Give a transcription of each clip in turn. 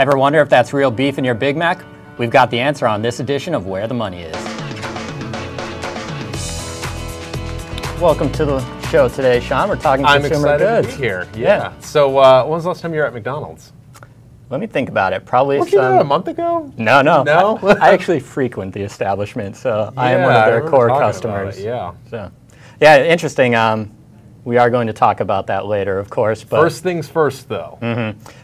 Ever wonder if that's real beef in your Big Mac? We've got the answer on this edition of Where the Money Is. Welcome to the show today, Sean. We're talking I'm consumer excited goods. to be here. Yeah. Yeah. So, uh, when was the last time you were at McDonald's? Let me think about it. Probably some. a month ago? No, no. No? I, I actually frequent the establishment, so I am one of their core customers. Yeah. So, yeah, interesting. Um, we are going to talk about that later, of course. But First things first, though.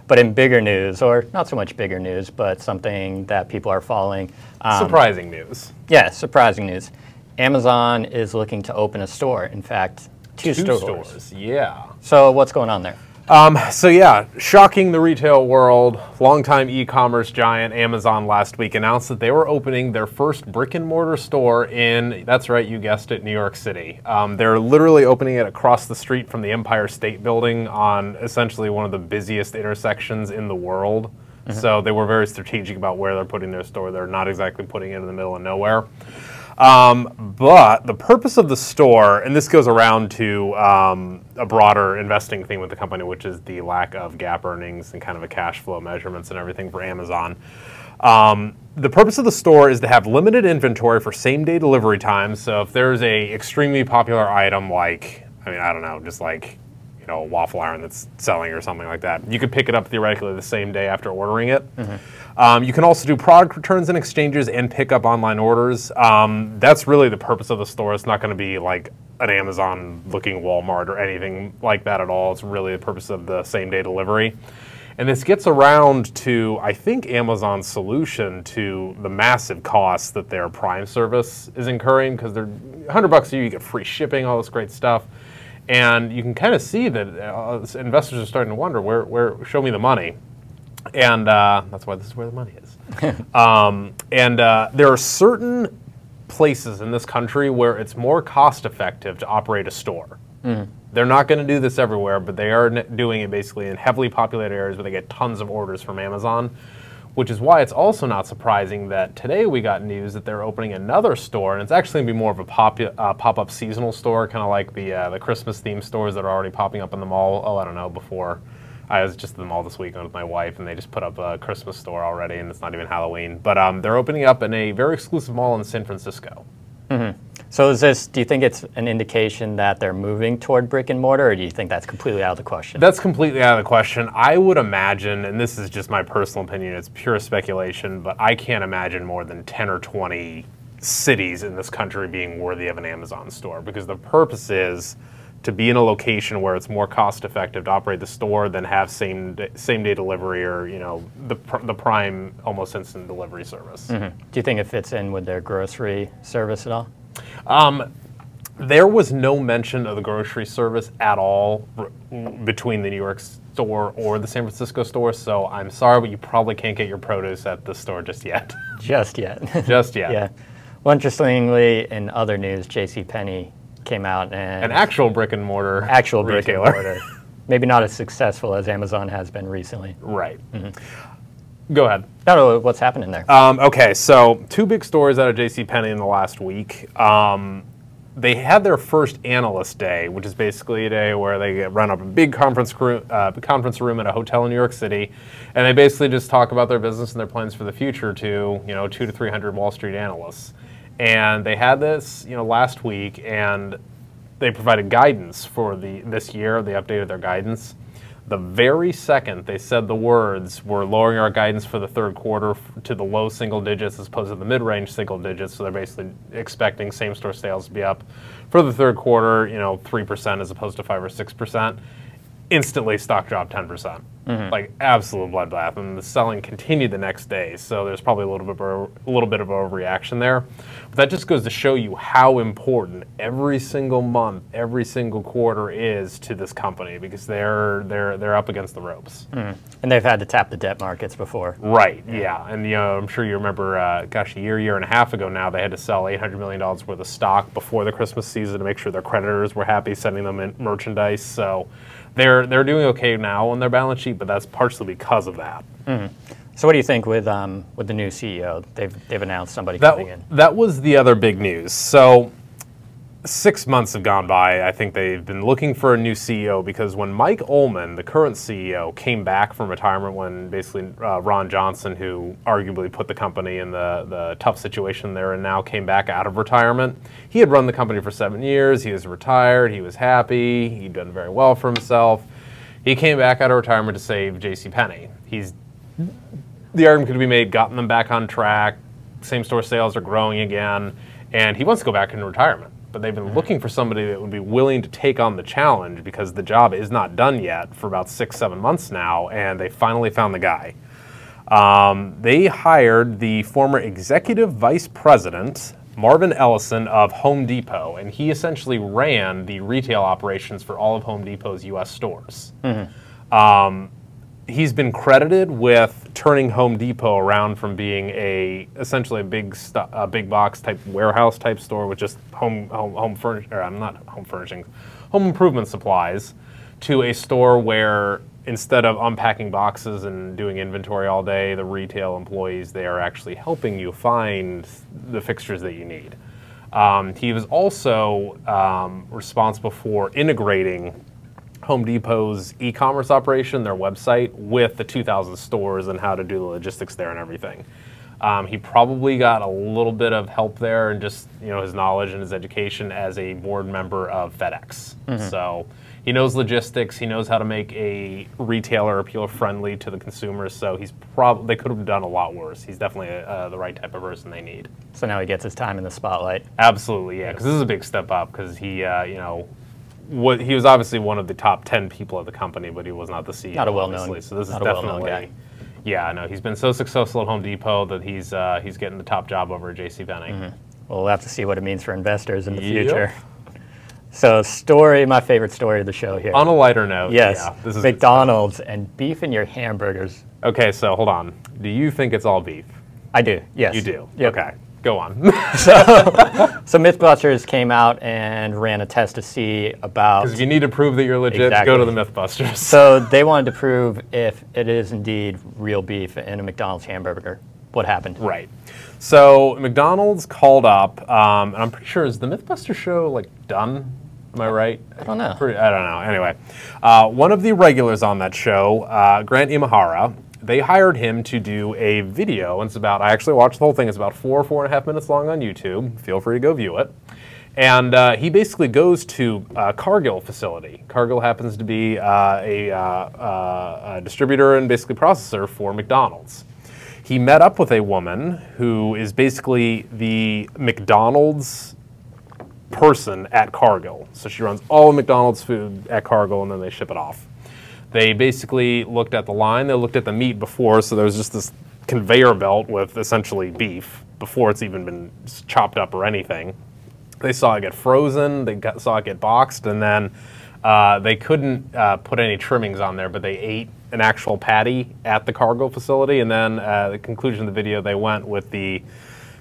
But in bigger news, or not so much bigger news, but something that people are following. Um, Surprising news. Yeah, surprising news. Amazon is looking to open a store. In fact, two, Two stores. stores. Yeah. So what's going on there? Um, so yeah, shocking the retail world. Longtime e-commerce giant Amazon last week announced that they were opening their first brick and mortar store in. That's right, you guessed it, New York City. Um, they're literally opening it across the street from the Empire State Building on essentially one of the busiest intersections in the world. So they were very strategic about where they're putting their store. They're not exactly putting it in the middle of nowhere. Um, but the purpose of the store, and this goes around to um, a broader investing theme with the company, which is the lack of GAAP earnings and kind of a cash flow measurements and everything for Amazon. Um, the purpose of the store is to have limited inventory for same day delivery times. So if there's a extremely popular item like, I mean, I don't know, just like you know, a waffle iron that's selling or something like that. You could pick it up theoretically the same day after ordering it. Um, you can also do product returns and exchanges and pick up online orders. Um, that's really the purpose of the store. It's not going to be like an Amazon looking Walmart or anything like that at all. It's really the purpose of the same day delivery. And this gets around to, I think, Amazon's solution to the massive costs that their Prime service is incurring because they're 100 bucks a year, you get free shipping, all this great stuff. And you can kind of see that uh, investors are starting to wonder where, where, show me the money. And uh, that's why this is where the money is. um, and uh, there are certain places in this country where it's more cost effective to operate a store. They're not going to do this everywhere, but they are doing it basically in heavily populated areas where they get tons of orders from Amazon. Which is why it's also not surprising that today we got news that they're opening another store, and it's actually going to be more of a pop, uh, pop-up seasonal store, kind of like the uh, the Christmas themed stores that are already popping up in the mall. Oh, I don't know. Before I was just at the mall this weekend with my wife, and they just put up a Christmas store already, and it's not even Halloween. But um, they're opening up in a very exclusive mall in San Francisco. So is this? Do you think it's an indication that they're moving toward brick and mortar, or do you think that's completely out of the question? That's completely out of the question. I would imagine, and this is just my personal opinion, it's pure speculation, but I can't imagine more than 10 or 20 cities in this country being worthy of an Amazon store because the purpose is to be in a location where it's more cost effective to operate the store than have same day, same day delivery or you know the the prime almost instant delivery service. Mm-hmm. do you think it fits in with their grocery service at all? Um, there was no mention of the grocery service at all r- between the New York store or the San Francisco store, so I'm sorry, but you probably can't get your produce at the store just yet. Just yet. just yet. yeah. Well, interestingly, in other news, J.C. Penney came out and An actual brick and mortar actual brick and retailer. mortar. Maybe not as successful as Amazon has been recently. right. Mm-hmm. Go ahead. I don't know what's happening there. Um, okay, so two big stories out of JCPenney in the last week. Um, they had their first analyst day, which is basically a day where they run up a big conference room, uh, conference room at a hotel in New York City, and they basically just talk about their business and their plans for the future to you know two to three hundred Wall Street analysts. And they had this you know last week, and they provided guidance for the this year. They updated their guidance the very second they said the words, we're lowering our guidance for the third quarter to the low single digits as opposed to the mid range single digits. So they're basically expecting same store sales to be up for the third quarter, you know, 3% as opposed to 5 or 6%. Instantly, stock dropped 10%. Mm-hmm. Like absolute bloodbath, and the selling continued the next day. So there's probably a little bit of a, little bit of overreaction there, but that just goes to show you how important every single month, every single quarter is to this company because they're they're they're up against the ropes. Mm. And they've had to tap the debt markets before. Right. Yeah. yeah. And you know, I'm sure you remember, uh, gosh, a year, year and a half ago now, they had to sell 800 million dollars worth of stock before the Christmas season to make sure their creditors were happy, sending them merchandise. So they're they're doing okay now on their balance sheet, but that's partially because of that. So what do you think with um, with the new CEO? They've they've announced somebody That coming in. that was the other big news. So six months have gone by. I think they've been looking for a new CEO because when Mike Ullman, the current CEO, came back from retirement, when basically uh, Ron Johnson, who arguably put the company in the, the tough situation there and now came back out of retirement, he had run the company for seven years. He was retired. He was happy. He'd done very well for himself. He came back out of retirement to save J.C. Penney. He's the argument could be made, gotten them back on track. Same store sales are growing again, and he wants to go back into retirement but they've been looking for somebody that would be willing to take on the challenge because the job is not done yet for about six, seven months now, and they finally found the guy. Um, they hired the former executive vice president, Marvin Ellison of Home Depot, and he essentially ran the retail operations for all of Home Depot's U.S. stores. Mm-hmm. Um, he's been credited with turning Home Depot around from being a essentially a big a big box type warehouse type store with just home home home furnish or I'm not home furnishings, home improvement supplies, to a store where instead of unpacking boxes and doing inventory all day, the retail employees they are actually helping you find the fixtures that you need. Um, he was also um, responsible for integrating Home Depot's e-commerce operation, their website, with the 2,000 stores and how to do the logistics there and everything. Um, he probably got a little bit of help there and just you know his knowledge and his education as a board member of FedEx. Mm-hmm. So he knows logistics. He knows how to make a retailer appeal friendly to the consumers. So he's probably they could have done a lot worse. He's definitely uh, the right type of person they need. So now he gets his time in the spotlight. Absolutely, yeah. Because this is a big step up. Because he, uh, you know, what, he was obviously one of the top 10 people at the company, but he was not the CEO. Not a well-known. So this is definitely guy. Yeah, no, he's been so successful at Home Depot that he's uh, he's getting the top job over at J.C. Penney. Mm-hmm. Well, we'll have to see what it means for investors in the yep. future. So, story, my favorite story of the show here. On a lighter note, yes, yeah, this is McDonald's and beef in your hamburgers. Okay, so hold on. Do you think it's all beef? I do. Yes. You do. Yep. Okay. Go on. so, so MythBusters came out and ran a test to see about. Because you need to prove that you're legit, exactly. go to the MythBusters. so they wanted to prove if it is indeed real beef in a McDonald's hamburger. What happened? Right. So McDonald's called up, um, and I'm pretty sure is the MythBuster show like done? Am I right? I don't know. I don't know. Anyway, uh, one of the regulars on that show, uh, Grant Imahara, they hired him to do a video. And it's about, I actually watched the whole thing. It's about four, four and a half minutes long on YouTube. Feel free to go view it. And uh, he basically goes to a Cargill facility. Cargill happens to be uh, a, uh, uh, a distributor and basically processor for McDonald's. He met up with a woman who is basically the McDonald's person at Cargill. So she runs all of McDonald's food at Cargill and then they ship it off. They basically looked at the line, they looked at the meat before, so there was just this conveyor belt with essentially beef before it's even been chopped up or anything. They saw it get frozen, they got, saw it get boxed, and then uh, they couldn't uh, put any trimmings on there, but they ate an actual patty at the Cargill facility. And then uh, the conclusion of the video, they went with the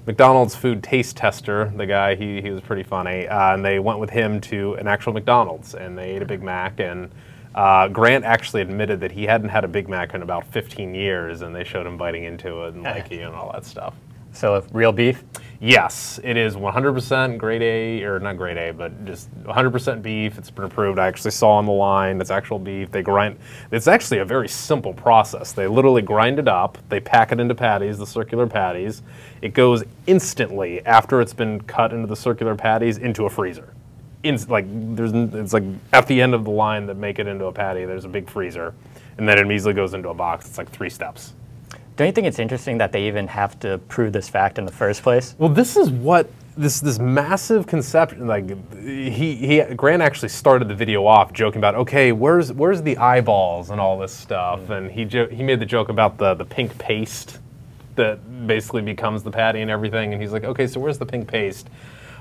McDonald's food taste tester, the guy, he, he was pretty funny, uh, and they went with him to an actual McDonald's, and they ate a Big Mac, and uh, Grant actually admitted that he hadn't had a Big Mac in about 15 years, and they showed him biting into it and liking and all that stuff. So real beef? Yes, it is 100% grade A, or not grade A, but just 100% beef. It's been approved. I actually saw on the line it's actual beef. They grind. It's actually a very simple process. They literally grind it up. They pack it into patties, the circular patties. It goes instantly after it's been cut into the circular patties into a freezer in, like there's it's like at the end of the line that make it into a patty. There's a big freezer, and then it easily goes into a box. It's like three steps. Don't you think it's interesting that they even have to prove this fact in the first place? Well, this is what this this massive conception. Like he he Grant actually started the video off joking about, okay, where's where's the eyeballs and all this stuff, mm. and he jo- he made the joke about the the pink paste that basically becomes the patty and everything, and he's like, okay, so where's the pink paste?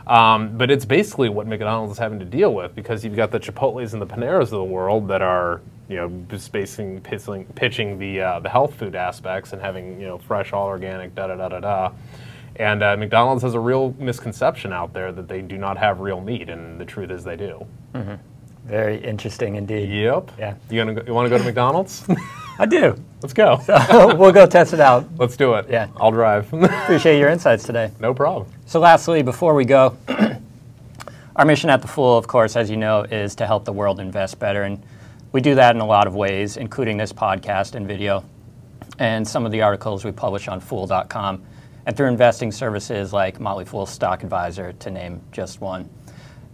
Um, but it's basically what McDonald's is having to deal with because you've got the Chipotle's and the Paneras of the world that are, you know, basically pitching, pitching the uh, the health food aspects and having you know fresh, all organic, da da da da da. And uh, McDonald's has a real misconception out there that they do not have real meat, and the truth is they do. Mm-hmm. Very interesting indeed. Yep. Yeah. You gonna go, you want to go to McDonald's? I do. Let's go. So we'll go test it out. Let's do it. Yeah. I'll drive. Appreciate your insights today. No problem. So lastly, before we go, Our mission at The Fool, of course, as you know, is to help the world invest better. And we do that in a lot of ways, including this podcast and video, and some of the articles we publish on Fool.com, and through investing services like Motley Fool Stock Advisor, to name just one.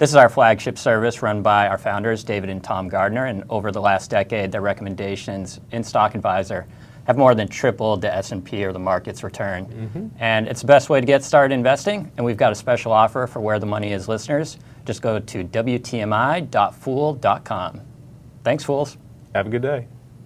This is our flagship service run by our founders, David and Tom Gardner, and over the last decade, their recommendations in Stock Advisor have more than tripled the S&P or the market's return. Mm-hmm. And it's the best way to get started investing, and we've got a special offer for Where the Money Is listeners. Just go to WTMI.fool.com. Thanks, fools. Have a good day.